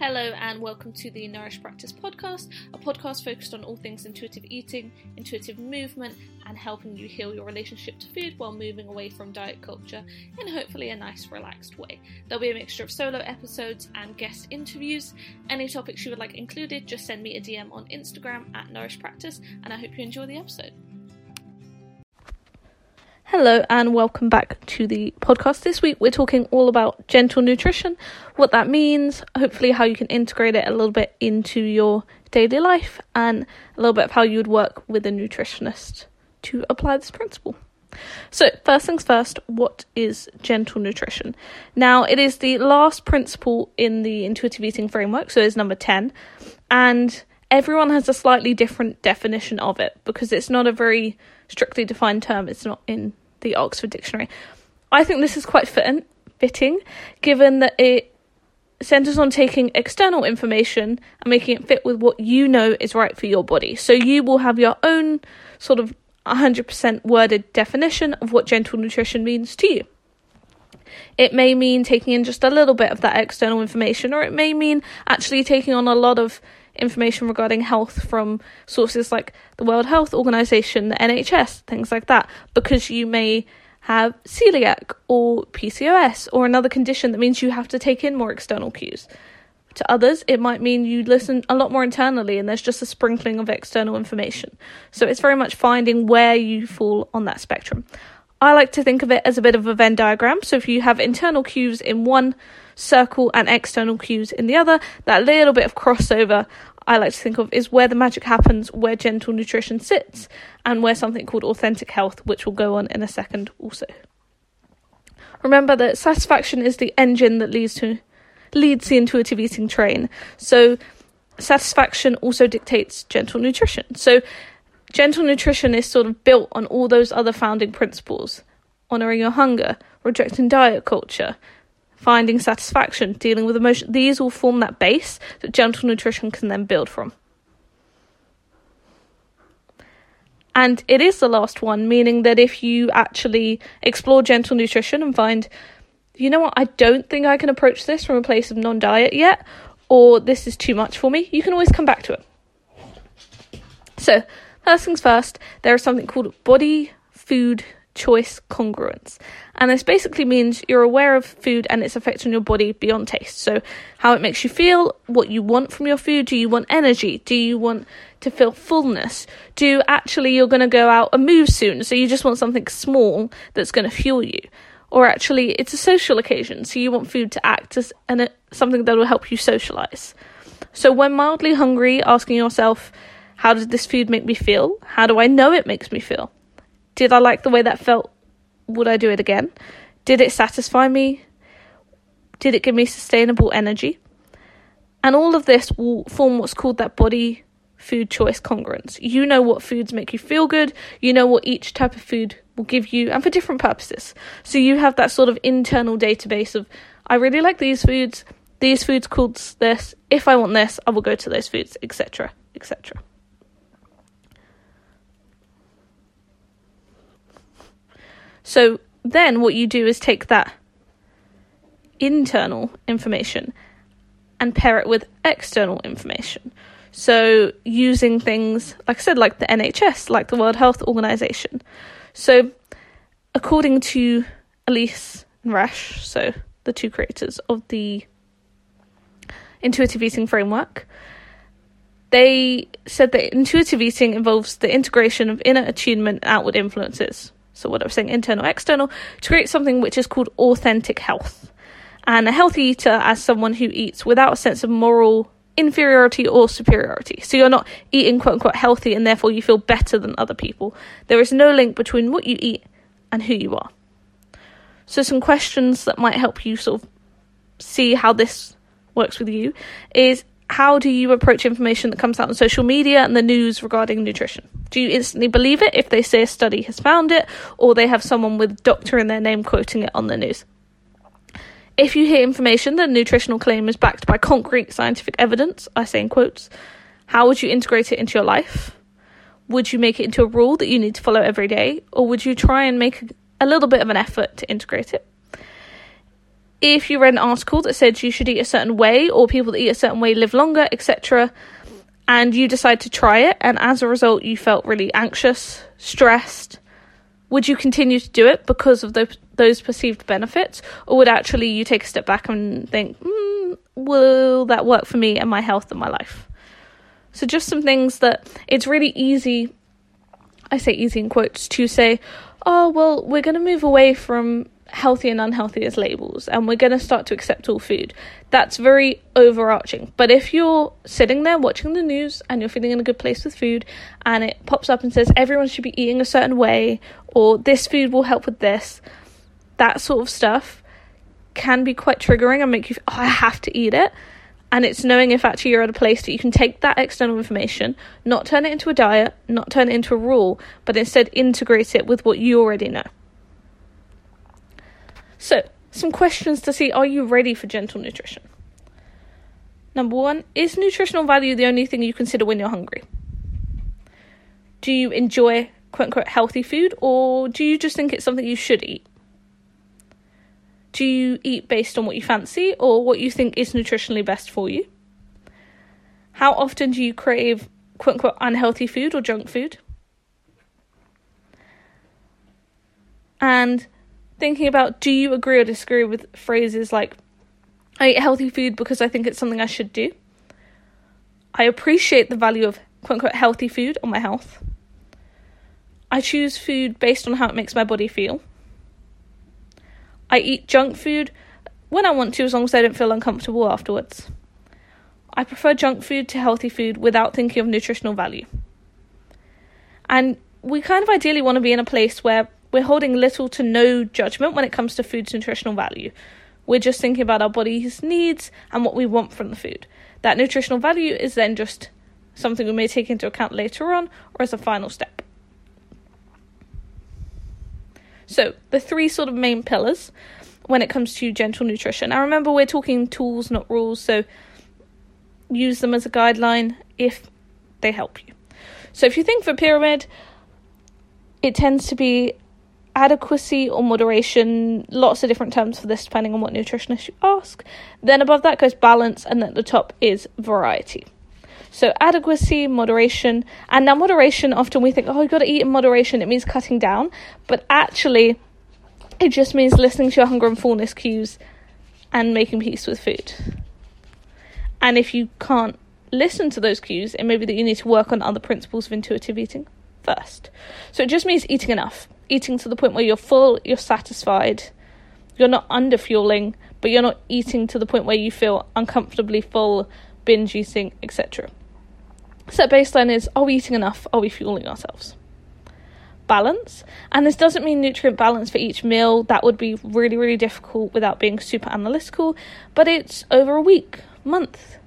Hello, and welcome to the Nourished Practice podcast, a podcast focused on all things intuitive eating, intuitive movement, and helping you heal your relationship to food while moving away from diet culture in hopefully a nice, relaxed way. There'll be a mixture of solo episodes and guest interviews. Any topics you would like included, just send me a DM on Instagram at Nourished Practice, and I hope you enjoy the episode. Hello, and welcome back to the podcast. This week, we're talking all about gentle nutrition, what that means, hopefully, how you can integrate it a little bit into your daily life, and a little bit of how you would work with a nutritionist to apply this principle. So, first things first, what is gentle nutrition? Now, it is the last principle in the intuitive eating framework, so it's number 10, and everyone has a slightly different definition of it because it's not a very strictly defined term, it's not in the Oxford Dictionary. I think this is quite fit- fitting, given that it centers on taking external information and making it fit with what you know is right for your body. So you will have your own sort of 100% worded definition of what gentle nutrition means to you. It may mean taking in just a little bit of that external information, or it may mean actually taking on a lot of information regarding health from sources like the World Health Organization, the NHS, things like that, because you may have celiac or PCOS or another condition that means you have to take in more external cues. To others, it might mean you listen a lot more internally and there's just a sprinkling of external information. So it's very much finding where you fall on that spectrum. I like to think of it as a bit of a Venn diagram. So if you have internal cues in one circle and external cues in the other, that little bit of crossover I like to think of is where the magic happens, where gentle nutrition sits, and where something called authentic health, which will go on in a second also. Remember that satisfaction is the engine that leads to leads the intuitive eating train. So satisfaction also dictates gentle nutrition. So gentle nutrition is sort of built on all those other founding principles honoring your hunger, rejecting diet culture, finding satisfaction, dealing with emotion. These all form that base that gentle nutrition can then build from. And it is the last one, meaning that if you actually explore gentle nutrition and find, you know what, I don't think I can approach this from a place of non diet yet, or this is too much for me, you can always come back to it. So, first things first, there is something called body food choice congruence. And this basically means you're aware of food and its effect on your body beyond taste. So, how it makes you feel, what you want from your food. Do you want energy? Do you want to feel fullness? Do actually you're going to go out and move soon? So, you just want something small that's going to fuel you. Or actually, it's a social occasion, so you want food to act as an, something that will help you socialize. So, when mildly hungry, asking yourself, how does this food make me feel? How do I know it makes me feel? Did I like the way that felt? Would I do it again? Did it satisfy me? Did it give me sustainable energy? And all of this will form what's called that body food choice congruence. You know what foods make you feel good, you know what each type of food will give you, and for different purposes. So you have that sort of internal database of, I really like these foods, these foods called this, if I want this, I will go to those foods, etc., etc. So then what you do is take that internal information and pair it with external information. So using things, like I said, like the NHS, like the World Health Organization. So according to Elyse and Resch, so the two creators of the intuitive eating framework, they said that intuitive eating involves the integration of inner attunement and outward influences so what I was saying, internal, external, to create something which is called authentic health. And a healthy eater as someone who eats without a sense of moral inferiority or superiority. So you're not eating quote unquote healthy and therefore you feel better than other people. There is no link between what you eat and who you are. So some questions that might help you sort of see how this works with you is how do you approach information that comes out on social media and the news regarding nutrition? Do you instantly believe it if they say a study has found it, or they have someone with doctor in their name quoting it on the news? If you hear information that a nutritional claim is backed by concrete scientific evidence, I say in quotes, how would you integrate it into your life? Would you make it into a rule that you need to follow every day, or would you try and make a little bit of an effort to integrate it? If you read an article that said you should eat a certain way or people that eat a certain way live longer, etc., and you decide to try it, and as a result you felt really anxious, stressed, would you continue to do it because of those those perceived benefits, or would actually you take a step back and think, mm, will that work for me and my health and my life? So just some things that it's really easy. I say easy in quotes to say, oh well, we're going to move away from healthy and unhealthy as labels and we're going to start to accept all food. That's very overarching. But if you're sitting there watching the news and you're feeling in a good place with food and it pops up and says everyone should be eating a certain way or this food will help with this, that sort of stuff can be quite triggering and make you oh, I have to eat it. And it's knowing if actually you're at a place that you can take that external information, not turn it into a diet, not turn it into a rule, but instead integrate it with what you already know. So, some questions to see are you ready for gentle nutrition? Number one, is nutritional value the only thing you consider when you're hungry? Do you enjoy quote unquote healthy food or do you just think it's something you should eat? Do you eat based on what you fancy or what you think is nutritionally best for you? How often do you crave quote unquote unhealthy food or junk food? And thinking about do you agree or disagree with phrases like, I eat healthy food because I think it's something I should do? I appreciate the value of quote unquote healthy food on my health. I choose food based on how it makes my body feel. I eat junk food when I want to, as long as I don't feel uncomfortable afterwards. I prefer junk food to healthy food without thinking of nutritional value. And we kind of ideally want to be in a place where we're holding little to no judgment when it comes to food's nutritional value. We're just thinking about our body's needs and what we want from the food. That nutritional value is then just something we may take into account later on or as a final step. So, the three sort of main pillars when it comes to gentle nutrition. Now, remember, we're talking tools, not rules, so use them as a guideline if they help you. So, if you think for pyramid, it tends to be adequacy or moderation, lots of different terms for this depending on what nutritionist you ask. Then above that goes balance, and at the top is variety. So adequacy, moderation, and now moderation. Often we think, oh, you've got to eat in moderation. It means cutting down, but actually, it just means listening to your hunger and fullness cues and making peace with food. And if you can't listen to those cues, it may be that you need to work on other principles of intuitive eating first. So it just means eating enough, eating to the point where you're full, you're satisfied, you're not under fueling, but you're not eating to the point where you feel uncomfortably full, binge eating, etc. So baseline is are we eating enough? Are we fueling ourselves? Balance. And this doesn't mean nutrient balance for each meal. That would be really, really difficult without being super analytical. But it's over a week, month,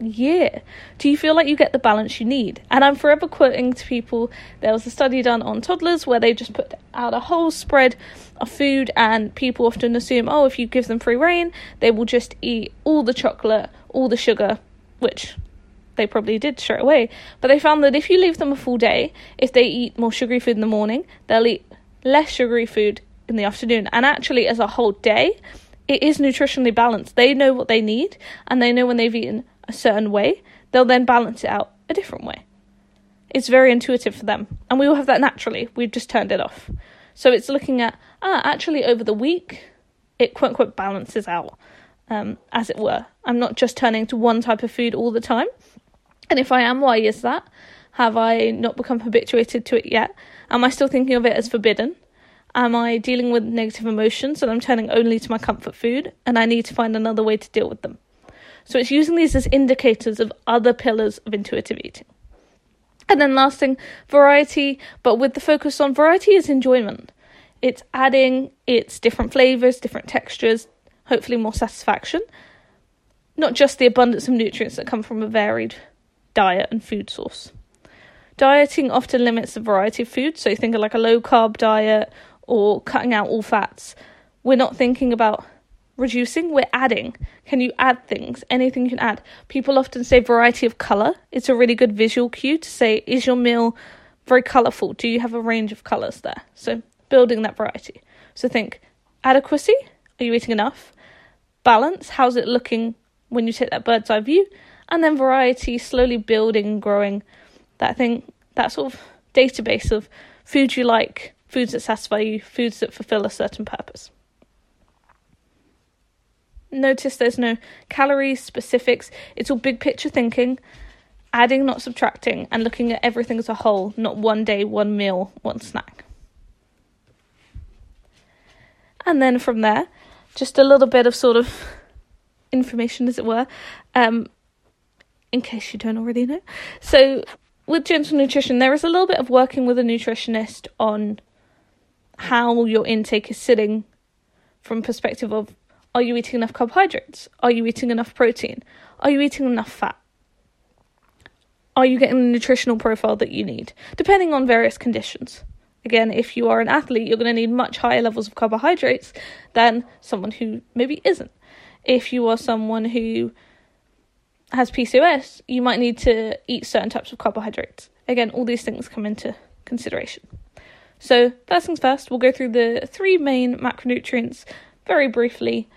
year. Do you feel like you get the balance you need? And I'm forever quoting to people there was a study done on toddlers where they just put out a whole spread of food, and people often assume, oh, if you give them free rein, they will just eat all the chocolate, all the sugar, which they probably did straight away. But they found that if you leave them a full day, if they eat more sugary food in the morning, they'll eat less sugary food in the afternoon. And actually, as a whole day, it is nutritionally balanced. They know what they need, and they know when they've eaten a certain way, they'll then balance it out a different way. It's very intuitive for them, and we all have that naturally. We've just turned it off. So it's looking at ah, actually over the week, it quote unquote balances out, um, as it were. I'm not just turning to one type of food all the time. And if I am, why is that? Have I not become habituated to it yet? Am I still thinking of it as forbidden? Am I dealing with negative emotions and I'm turning only to my comfort food and I need to find another way to deal with them? So it's using these as indicators of other pillars of intuitive eating. And then last thing, variety, but with the focus on variety is enjoyment. It's adding its different flavors, different textures, hopefully more satisfaction. Not just the abundance of nutrients that come from a varied diet and food source. Dieting often limits the variety of food, so you think of like a low carb diet or cutting out all fats. We're not thinking about reducing, we're adding. Can you add things? Anything you can add. People often say variety of colour. It's a really good visual cue to say, is your meal very colourful? Do you have a range of colours there? So building that variety. So think adequacy, are you eating enough? balance, how's it looking when you take that bird's eye view, and then variety, slowly building and growing that thing, that sort of database of foods you like, foods that satisfy you, foods that fulfill a certain purpose. Notice there's no calories, specifics, it's all big picture thinking, adding, not subtracting, and looking at everything as a whole, not one day, one meal, one snack. And then from there, just a little bit of sort of information, as it were, um, in case you don't already know. So, with gentle nutrition, there is a little bit of working with a nutritionist on how your intake is sitting from perspective of are you eating enough carbohydrates? Are you eating enough protein? Are you eating enough fat? Are you getting the nutritional profile that you need? Depending on various conditions. Again, if you are an athlete, you're going to need much higher levels of carbohydrates than someone who maybe isn't. If you are someone who has PCOS, you might need to eat certain types of carbohydrates. Again, all these things come into consideration. So, first things first, we'll go through the three main macronutrients very briefly.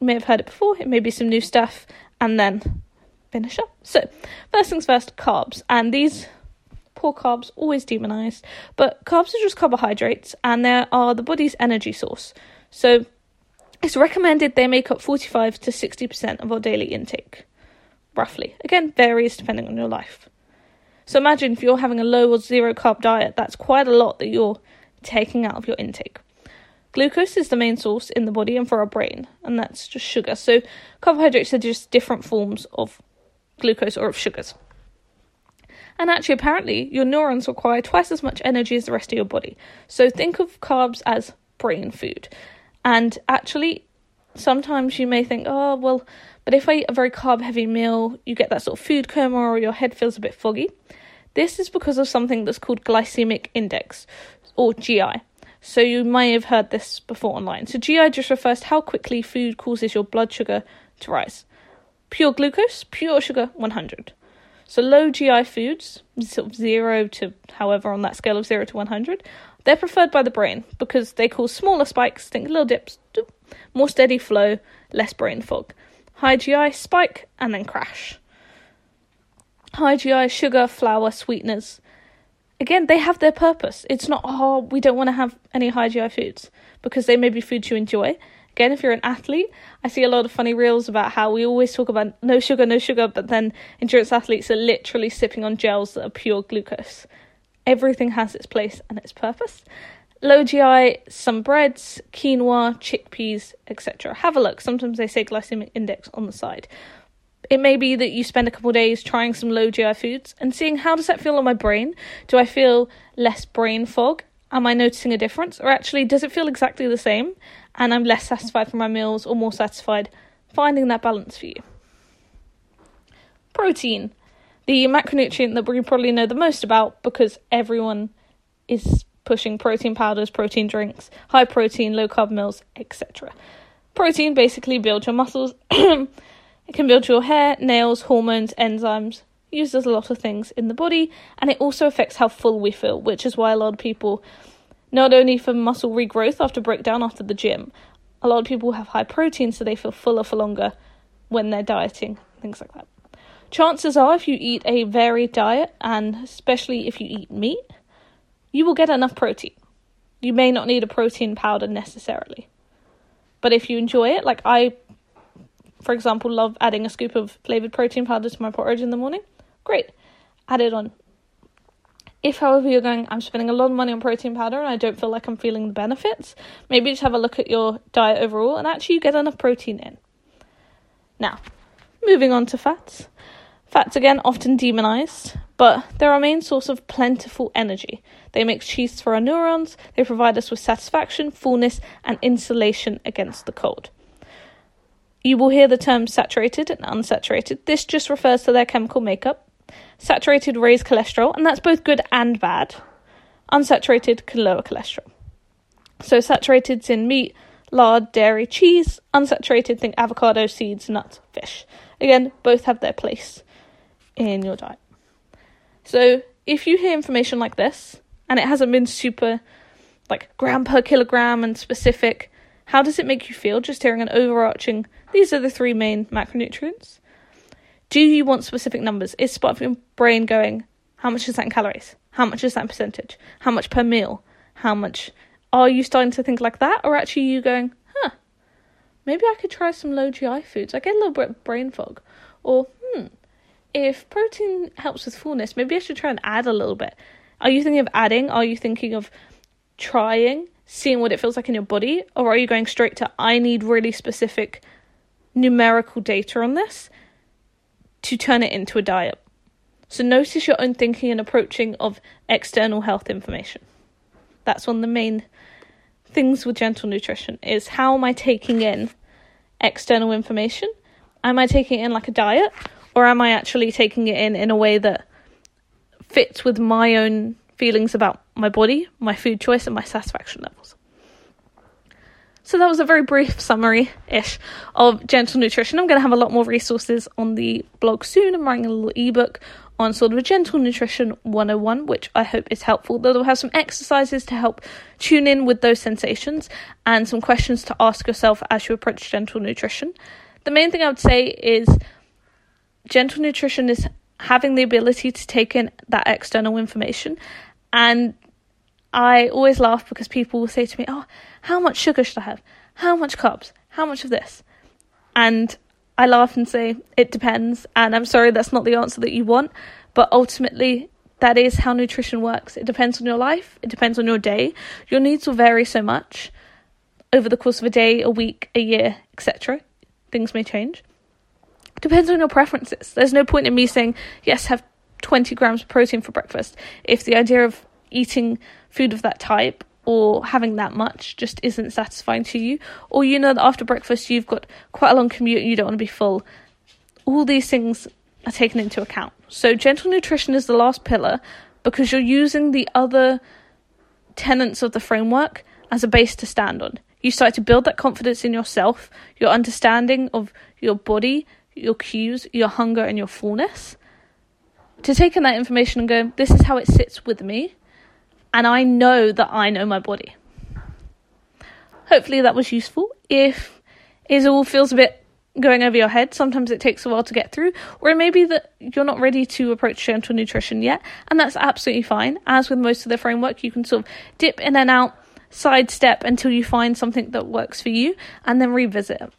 You may have heard it before, it may be some new stuff, and then finish up. So, first things first, carbs. And these poor carbs, always demonized, but carbs are just carbohydrates and they are the body's energy source. So, it's recommended they make up 45 to 60% of our daily intake, roughly. Again, varies depending on your life. So imagine if you're having a low or zero carb diet, that's quite a lot that you're taking out of your intake. Glucose is the main source in the body and for our brain, and that's just sugar. So carbohydrates are just different forms of glucose or of sugars. And actually, apparently, your neurons require twice as much energy as the rest of your body. So think of carbs as brain food. And actually, sometimes you may think, oh, well, but if I eat a very carb heavy meal, you get that sort of food coma or your head feels a bit foggy. This is because of something that's called glycemic index or GI. So you may have heard this before online. So GI just refers to how quickly food causes your blood sugar to rise. Pure glucose, pure sugar, 100. So low GI foods, sort of 0 to however on that scale of 0 to 100, they're preferred by the brain because they cause smaller spikes, think little dips, more steady flow, less brain fog. High GI spike and then crash. High GI sugar, flour, sweeteners. Again, they have their purpose. It's not, oh, we don't want to have any high GI foods because they may be foods you enjoy. Again, if you're an athlete, I see a lot of funny reels about how we always talk about no sugar, no sugar, but then endurance athletes are literally sipping on gels that are pure glucose. Everything has its place and its purpose. Low GI, some breads, quinoa, chickpeas, etc. Have a look. Sometimes they say glycemic index on the side. It may be that you spend a couple days trying some low GI foods and seeing how does that feel on my brain? Do I feel less brain fog? Am I noticing a difference? Or actually, does it feel exactly the same and I'm less satisfied from my meals or more satisfied? Finding that balance for you. Protein the macronutrient that we probably know the most about because everyone is pushing protein powders, protein drinks, high protein, low carb meals, etc. Protein basically builds your muscles. it can build your hair, nails, hormones, enzymes. Used as a lot of things in the body, and it also affects how full we feel, which is why a lot of people, not only for muscle regrowth after breakdown after the gym, a lot of people have high protein so they feel fuller for longer when they're dieting, things like that chances are if you eat a varied diet and especially if you eat meat, you will get enough protein. You may not need a protein powder necessarily. But if you enjoy it, like I, for example, love adding a scoop of flavored protein powder to my porridge in the morning, great, add it on. If, however, you're going, I'm spending a lot of money on protein powder and I don't feel like I'm feeling the benefits, maybe just have a look at your diet overall and actually you get enough protein in. Now, moving on to fats. Fats again often demonized, but they're our main source of plentiful energy. They make cheese for our neurons, they provide us with satisfaction, fullness, and insulation against the cold. You will hear the terms saturated and unsaturated. This just refers to their chemical makeup. Saturated raise cholesterol, and that's both good and bad. Unsaturated can lower cholesterol. So, saturated's in meat, lard, dairy, cheese. Unsaturated, think avocado, seeds, nuts, fish. Again, both have their place in your diet. So if you hear information like this and it hasn't been super like gram per kilogram and specific, How does it make you feel just hearing an overarching, these are the three main macronutrients? Do you want specific numbers? Is part of your brain going, how much is that in calories? How much is that in percentage? How much per meal? How much? Are you starting to think like that? Or actually you going, huh, maybe I could try some low GI foods. I get a little bit of brain fog. Or, hmm, if protein helps with fullness, maybe I should try and add a little bit. Are you thinking of adding? Are you thinking of trying? Seeing what it feels like in your body, or are you going straight to I need really specific numerical data on this to turn it into a diet? So notice your own thinking and approaching of external health information. That's one of the main things with gentle nutrition is how am I taking in external information? Am I taking it in like a diet or am I actually taking it in in a way that fits with my own feelings about my body, my food choice, and my satisfaction levels. So that was a very brief summary ish of gentle nutrition. I'm going to have a lot more resources on the blog soon. I'm writing a little ebook on sort of a gentle nutrition 101, which I hope is helpful. They'll have some exercises to help tune in with those sensations and some questions to ask yourself as you approach gentle nutrition. The main thing I would say is gentle nutrition is having the ability to take in that external information and I always laugh because people will say to me, Oh, how much sugar should I have? How much carbs? How much of this? And I laugh and say, It depends. And I'm sorry that's not the answer that you want. But ultimately, that is how nutrition works. It depends on your life, it depends on your day. Your needs will vary so much over the course of a day, a week, a year, etc. Things may change. Depends on your preferences. There's no point in me saying, Yes, have 20 grams of protein for breakfast if the idea of eating food of that type or having that much just isn't satisfying to you, or you know that after breakfast you've got quite a long commute and you don't want to be full. All these things are taken into account. So, gentle nutrition is the last pillar because you're using the other tenets of the framework as a base to stand on. You start to build that confidence in yourself, your understanding of your body, your cues, your hunger, and your fullness to take in that information and go, this is how it sits with me, and I know that I know my body. Hopefully that was useful. If it all feels a bit going over your head, sometimes it takes a while to get through, or it may be that you're not ready to approach gentle nutrition yet, and that's absolutely fine. As with most of the framework, you can sort of dip in and out, sidestep until you find something that works for you, and then revisit it.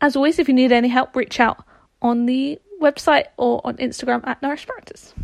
As always, if you need any help, reach out on the website or on Instagram at Nourished Practice.